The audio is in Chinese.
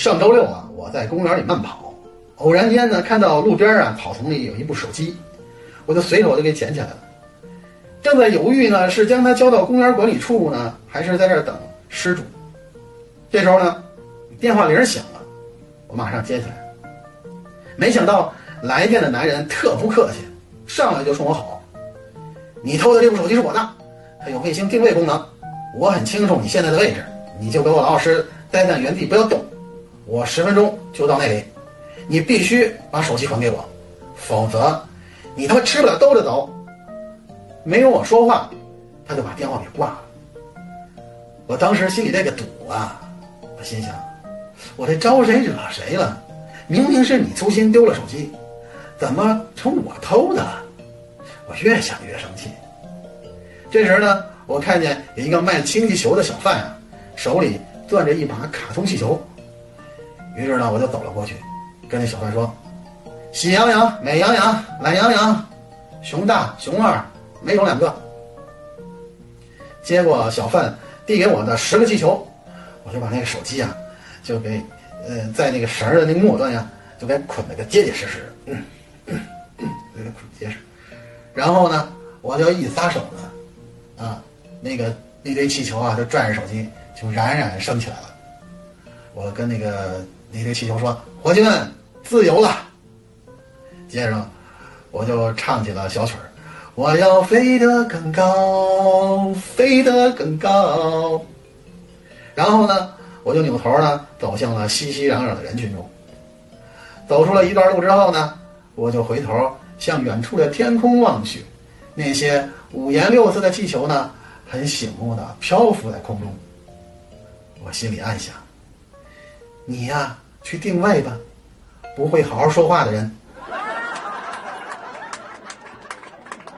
上周六啊，我在公园里慢跑，偶然间呢看到路边啊草丛里有一部手机，我就随手就给捡起来了。正在犹豫呢，是将它交到公园管理处呢，还是在这等失主？这时候呢，电话铃响了，我马上接起来。没想到来电的男人特不客气，上来就冲我吼：“你偷的这部手机是我的，它有卫星定位功能，我很清楚你现在的位置，你就给我老老实待在原地，不要动。我十分钟就到那里，你必须把手机还给我，否则你他妈吃不了兜着走。”没有我说话，他就把电话给挂了。我当时心里这个堵啊，我心想，我这招谁惹谁了？明明是你粗心丢了手机，怎么成我偷的了？我越想越生气。这时呢，我看见有一个卖氢气球的小贩啊，手里攥着一把卡通气球。于是呢，我就走了过去，跟那小贩说：“喜羊羊、美羊羊、懒羊羊、熊大、熊二。”没有两个。接过小贩递给我的十个气球，我就把那个手机啊，就给，呃，在那个绳的那个末端呀，就给捆了个结结实实，嗯嗯嗯，结实。然后呢，我就一撒手呢，啊，那个那堆气球啊，就拽着手机就冉冉升起来了。我跟那个你对气球说：“伙计们，自由了。”接着我就唱起了小曲儿。我要飞得更高，飞得更高。然后呢，我就扭头呢，走向了熙熙攘攘的人群中。走出了一段路之后呢，我就回头向远处的天空望去，那些五颜六色的气球呢，很醒目的漂浮在空中。我心里暗想：你呀，去定位吧，不会好好说话的人。